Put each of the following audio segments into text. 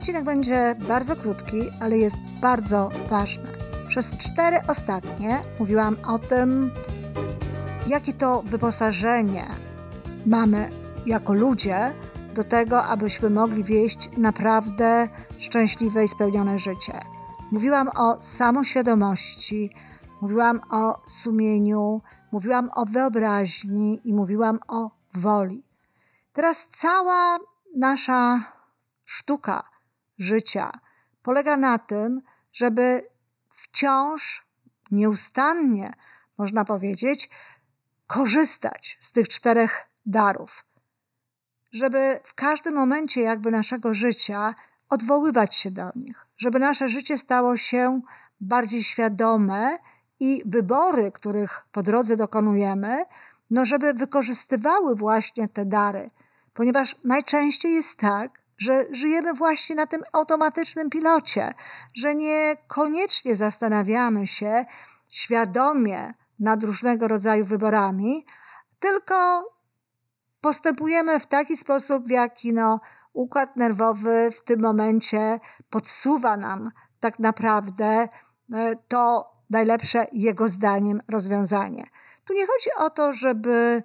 odcinek będzie bardzo krótki, ale jest bardzo ważny. Przez cztery ostatnie mówiłam o tym, jakie to wyposażenie mamy jako ludzie do tego, abyśmy mogli wieść naprawdę szczęśliwe i spełnione życie. Mówiłam o samoświadomości, mówiłam o sumieniu, mówiłam o wyobraźni i mówiłam o woli. Teraz cała nasza sztuka życia. Polega na tym, żeby wciąż, nieustannie, można powiedzieć, korzystać z tych czterech darów. Żeby w każdym momencie jakby naszego życia odwoływać się do nich, żeby nasze życie stało się bardziej świadome i wybory, których po drodze dokonujemy, no żeby wykorzystywały właśnie te dary, ponieważ najczęściej jest tak, że żyjemy właśnie na tym automatycznym pilocie, że niekoniecznie zastanawiamy się świadomie nad różnego rodzaju wyborami, tylko postępujemy w taki sposób, w jaki no, układ nerwowy w tym momencie podsuwa nam tak naprawdę e, to najlepsze jego zdaniem rozwiązanie. Tu nie chodzi o to, żeby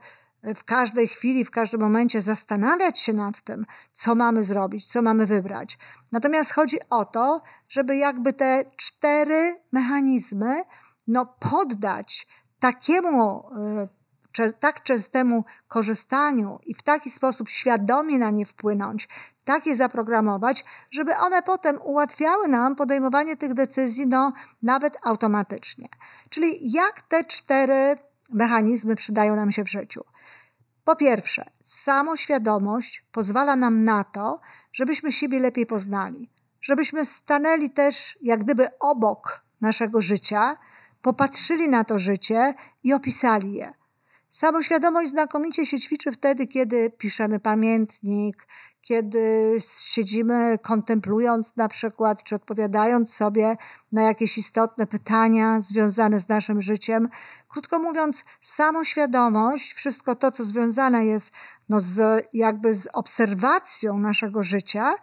w każdej chwili, w każdym momencie zastanawiać się nad tym, co mamy zrobić, co mamy wybrać. Natomiast chodzi o to, żeby jakby te cztery mechanizmy no, poddać takiemu e, tak częstemu korzystaniu i w taki sposób świadomie na nie wpłynąć, tak je zaprogramować, żeby one potem ułatwiały nam podejmowanie tych decyzji, no nawet automatycznie. Czyli jak te cztery mechanizmy przydają nam się w życiu. Po pierwsze, samoświadomość pozwala nam na to, żebyśmy siebie lepiej poznali, żebyśmy stanęli też jak gdyby obok naszego życia, popatrzyli na to życie i opisali je. Samoświadomość znakomicie się ćwiczy wtedy, kiedy piszemy pamiętnik, kiedy siedzimy kontemplując na przykład, czy odpowiadając sobie na jakieś istotne pytania związane z naszym życiem. Krótko mówiąc, samoświadomość, wszystko to, co związane jest no, z, jakby z obserwacją naszego życia,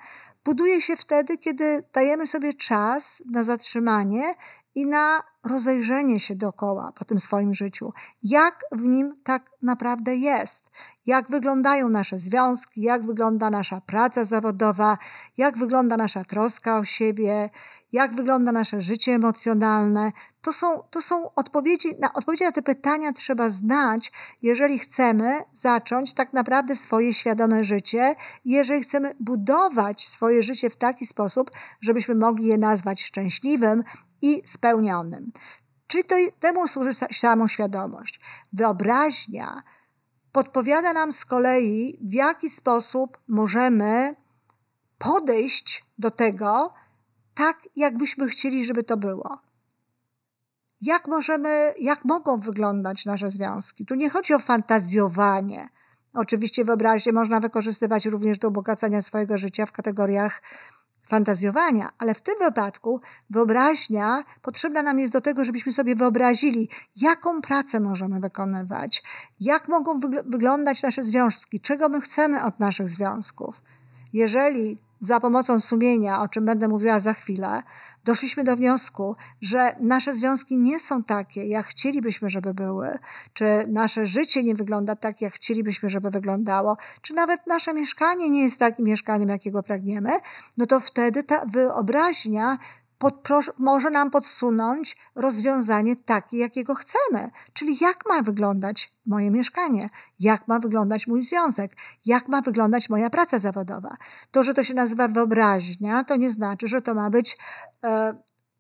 buduje się wtedy, kiedy dajemy sobie czas na zatrzymanie i na rozejrzenie się dookoła po tym swoim życiu. Jak w nim tak naprawdę jest? Jak wyglądają nasze związki? Jak wygląda nasza praca zawodowa? Jak wygląda nasza troska o siebie? Jak wygląda nasze życie emocjonalne? To są, to są odpowiedzi, na odpowiedzi na te pytania trzeba znać, jeżeli chcemy zacząć tak naprawdę swoje świadome życie, jeżeli chcemy budować swoje życie w taki sposób, żebyśmy mogli je nazwać szczęśliwym i spełnionym. Czy to temu służy samoświadomość? Wyobraźnia podpowiada nam z kolei, w jaki sposób możemy podejść do tego, tak jakbyśmy chcieli, żeby to było. Jak możemy, jak mogą wyglądać nasze związki? Tu nie chodzi o fantazjowanie. Oczywiście wyobraźnię można wykorzystywać również do ubogacania swojego życia w kategoriach fantazjowania, ale w tym wypadku wyobraźnia potrzebna nam jest do tego, żebyśmy sobie wyobrazili, jaką pracę możemy wykonywać, jak mogą wyglądać nasze związki, czego my chcemy od naszych związków. Jeżeli za pomocą sumienia, o czym będę mówiła za chwilę, doszliśmy do wniosku, że nasze związki nie są takie, jak chcielibyśmy, żeby były, czy nasze życie nie wygląda tak, jak chcielibyśmy, żeby wyglądało, czy nawet nasze mieszkanie nie jest takim mieszkaniem, jakiego pragniemy, no to wtedy ta wyobraźnia może nam podsunąć rozwiązanie takie, jakiego chcemy. Czyli jak ma wyglądać moje mieszkanie, jak ma wyglądać mój związek, jak ma wyglądać moja praca zawodowa. To, że to się nazywa wyobraźnia, to nie znaczy, że to ma być e,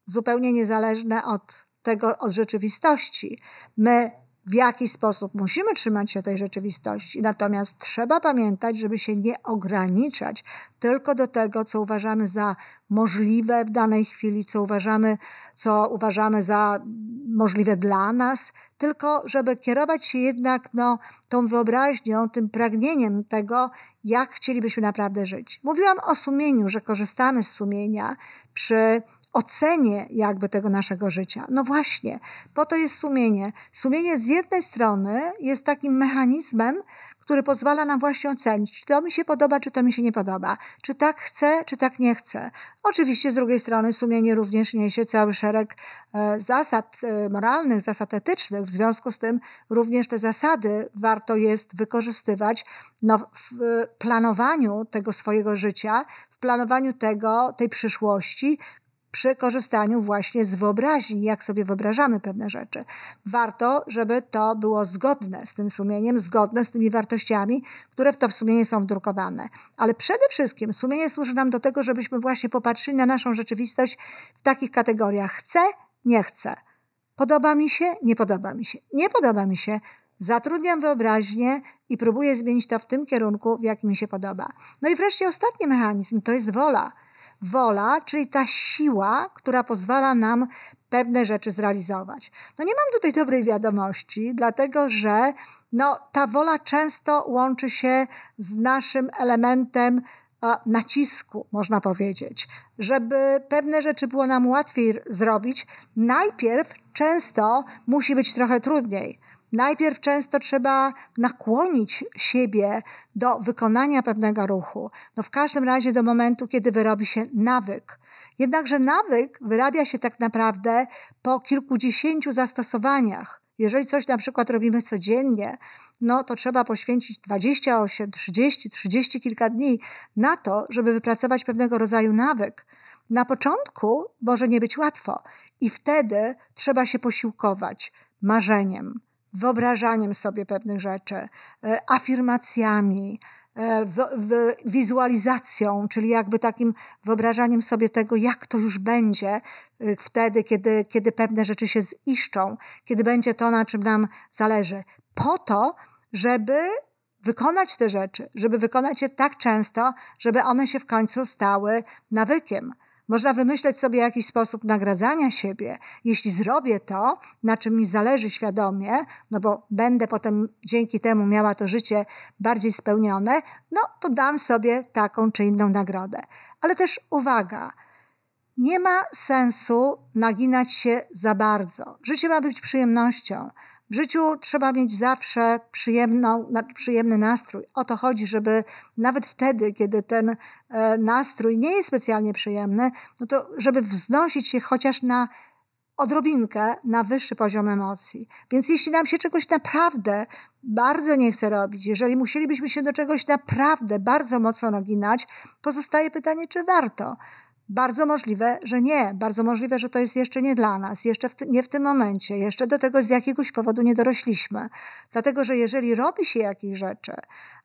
zupełnie niezależne od tego, od rzeczywistości. My w jaki sposób musimy trzymać się tej rzeczywistości. Natomiast trzeba pamiętać, żeby się nie ograniczać tylko do tego, co uważamy za możliwe w danej chwili, co uważamy, co uważamy za możliwe dla nas, tylko żeby kierować się jednak no, tą wyobraźnią, tym pragnieniem tego, jak chcielibyśmy naprawdę żyć. Mówiłam o sumieniu, że korzystamy z sumienia przy ocenie jakby tego naszego życia. No właśnie, po to jest sumienie. Sumienie z jednej strony jest takim mechanizmem, który pozwala nam właśnie ocenić, czy to mi się podoba, czy to mi się nie podoba, czy tak chcę, czy tak nie chcę. Oczywiście z drugiej strony sumienie również niesie cały szereg e, zasad e, moralnych, zasad etycznych. W związku z tym również te zasady warto jest wykorzystywać no, w planowaniu tego swojego życia, w planowaniu tego, tej przyszłości, przy korzystaniu właśnie z wyobraźni, jak sobie wyobrażamy pewne rzeczy. Warto, żeby to było zgodne z tym sumieniem, zgodne z tymi wartościami, które w to sumienie są wdrukowane. Ale przede wszystkim sumienie służy nam do tego, żebyśmy właśnie popatrzyli na naszą rzeczywistość w takich kategoriach chcę, nie chcę. Podoba mi się, nie podoba mi się. Nie podoba mi się, zatrudniam wyobraźnię i próbuję zmienić to w tym kierunku, w jakim mi się podoba. No i wreszcie ostatni mechanizm to jest wola wola, czyli ta siła, która pozwala nam pewne rzeczy zrealizować. No nie mam tutaj dobrej wiadomości, dlatego że no, ta wola często łączy się z naszym elementem nacisku, można powiedzieć. Żeby pewne rzeczy było nam łatwiej zrobić, najpierw często musi być trochę trudniej. Najpierw często trzeba nakłonić siebie do wykonania pewnego ruchu. No w każdym razie do momentu, kiedy wyrobi się nawyk. Jednakże nawyk wyrabia się tak naprawdę po kilkudziesięciu zastosowaniach. Jeżeli coś na przykład robimy codziennie, no to trzeba poświęcić 28, 30, 30 kilka dni na to, żeby wypracować pewnego rodzaju nawyk. Na początku może nie być łatwo i wtedy trzeba się posiłkować marzeniem, wyobrażaniem sobie pewnych rzeczy, e, afirmacjami, e, wizualizacją, czyli jakby takim wyobrażaniem sobie tego, jak to już będzie e, wtedy, kiedy, kiedy pewne rzeczy się ziszczą, kiedy będzie to, na czym nam zależy. Po to, żeby wykonać te rzeczy, żeby wykonać je tak często, żeby one się w końcu stały nawykiem. Można wymyśleć sobie jakiś sposób nagradzania siebie. Jeśli zrobię to, na czym mi zależy świadomie, no bo będę potem dzięki temu miała to życie bardziej spełnione, no to dam sobie taką czy inną nagrodę. Ale też uwaga, nie ma sensu naginać się za bardzo. Życie ma być przyjemnością. W życiu trzeba mieć zawsze przyjemną, przyjemny nastrój. O to chodzi, żeby nawet wtedy, kiedy ten e, nastrój nie jest specjalnie przyjemny, no to żeby wznosić się chociaż na odrobinkę na wyższy poziom emocji. Więc jeśli nam się czegoś naprawdę bardzo nie chce robić, jeżeli musielibyśmy się do czegoś naprawdę bardzo mocno naginać, pozostaje pytanie, czy warto. Bardzo możliwe, że nie. Bardzo możliwe, że to jest jeszcze nie dla nas, jeszcze w nie w tym momencie, jeszcze do tego z jakiegoś powodu nie dorośliśmy. Dlatego, że jeżeli robi się jakieś rzeczy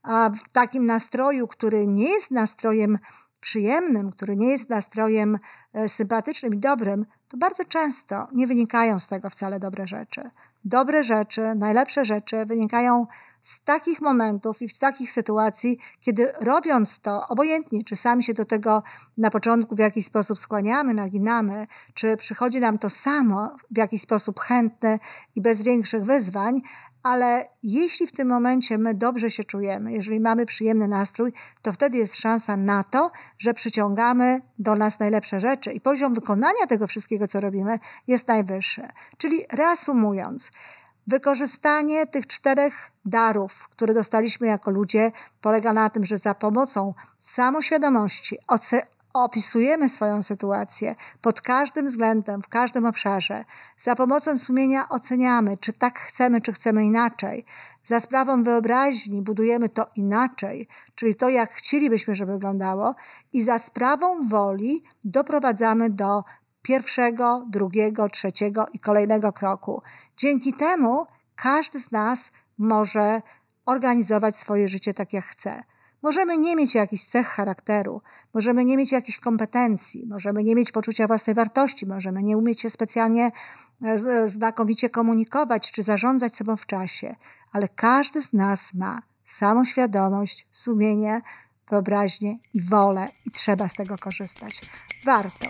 a w takim nastroju, który nie jest nastrojem przyjemnym, który nie jest nastrojem e, sympatycznym i dobrym, to bardzo często nie wynikają z tego wcale dobre rzeczy. Dobre rzeczy, najlepsze rzeczy wynikają z takich momentów i z takich sytuacji, kiedy robiąc to, obojętnie, czy sami się do tego na początku w jakiś sposób skłaniamy, naginamy, czy przychodzi nam to samo w jakiś sposób chętne i bez większych wyzwań, ale jeśli w tym momencie my dobrze się czujemy, jeżeli mamy przyjemny nastrój, to wtedy jest szansa na to, że przyciągamy do nas najlepsze rzeczy i poziom wykonania tego wszystkiego, co robimy, jest najwyższy. Czyli reasumując, Wykorzystanie tych czterech darów, które dostaliśmy jako ludzie, polega na tym, że za pomocą samoświadomości opisujemy swoją sytuację pod każdym względem, w każdym obszarze. Za pomocą sumienia oceniamy, czy tak chcemy, czy chcemy inaczej. Za sprawą wyobraźni budujemy to inaczej, czyli to, jak chcielibyśmy, żeby wyglądało, i za sprawą woli doprowadzamy do pierwszego, drugiego, trzeciego i kolejnego kroku. Dzięki temu każdy z nas może organizować swoje życie tak, jak chce. Możemy nie mieć jakichś cech charakteru, możemy nie mieć jakichś kompetencji, możemy nie mieć poczucia własnej wartości, możemy nie umieć się specjalnie e, znakomicie komunikować czy zarządzać sobą w czasie, ale każdy z nas ma samoświadomość, sumienie, wyobraźnię i wolę i trzeba z tego korzystać. Warto.